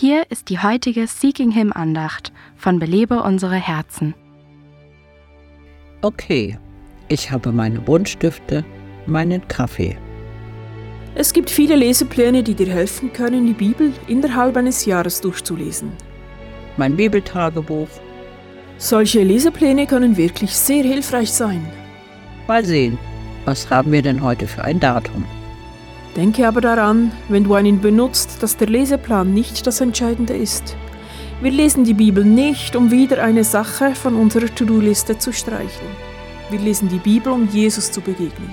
Hier ist die heutige Seeking Him Andacht von Belebe unsere Herzen. Okay, ich habe meine Buntstifte, meinen Kaffee. Es gibt viele Lesepläne, die dir helfen können, die Bibel innerhalb eines Jahres durchzulesen. Mein Bibeltagebuch. Solche Lesepläne können wirklich sehr hilfreich sein. Mal sehen, was haben wir denn heute für ein Datum? Denke aber daran, wenn du einen benutzt, dass der Leseplan nicht das Entscheidende ist. Wir lesen die Bibel nicht, um wieder eine Sache von unserer To-Do-Liste zu streichen. Wir lesen die Bibel, um Jesus zu begegnen.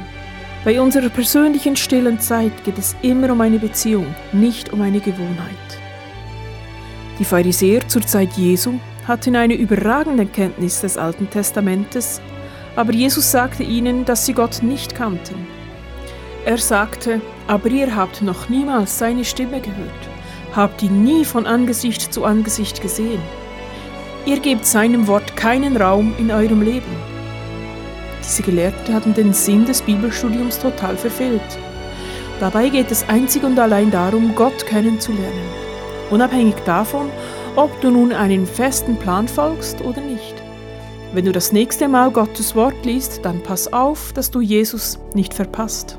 Bei unserer persönlichen stillen Zeit geht es immer um eine Beziehung, nicht um eine Gewohnheit. Die Pharisäer zur Zeit Jesu hatten eine überragende Kenntnis des Alten Testamentes, aber Jesus sagte ihnen, dass sie Gott nicht kannten. Er sagte, aber ihr habt noch niemals seine Stimme gehört, habt ihn nie von Angesicht zu Angesicht gesehen. Ihr gebt seinem Wort keinen Raum in eurem Leben. Diese Gelehrten hatten den Sinn des Bibelstudiums total verfehlt. Dabei geht es einzig und allein darum, Gott kennenzulernen, unabhängig davon, ob du nun einen festen Plan folgst oder nicht. Wenn du das nächste Mal Gottes Wort liest, dann pass auf, dass du Jesus nicht verpasst.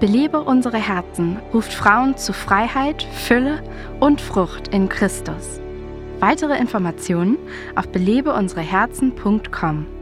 Belebe unsere Herzen ruft Frauen zu Freiheit, Fülle und Frucht in Christus. Weitere Informationen auf belebeunsereherzen.com.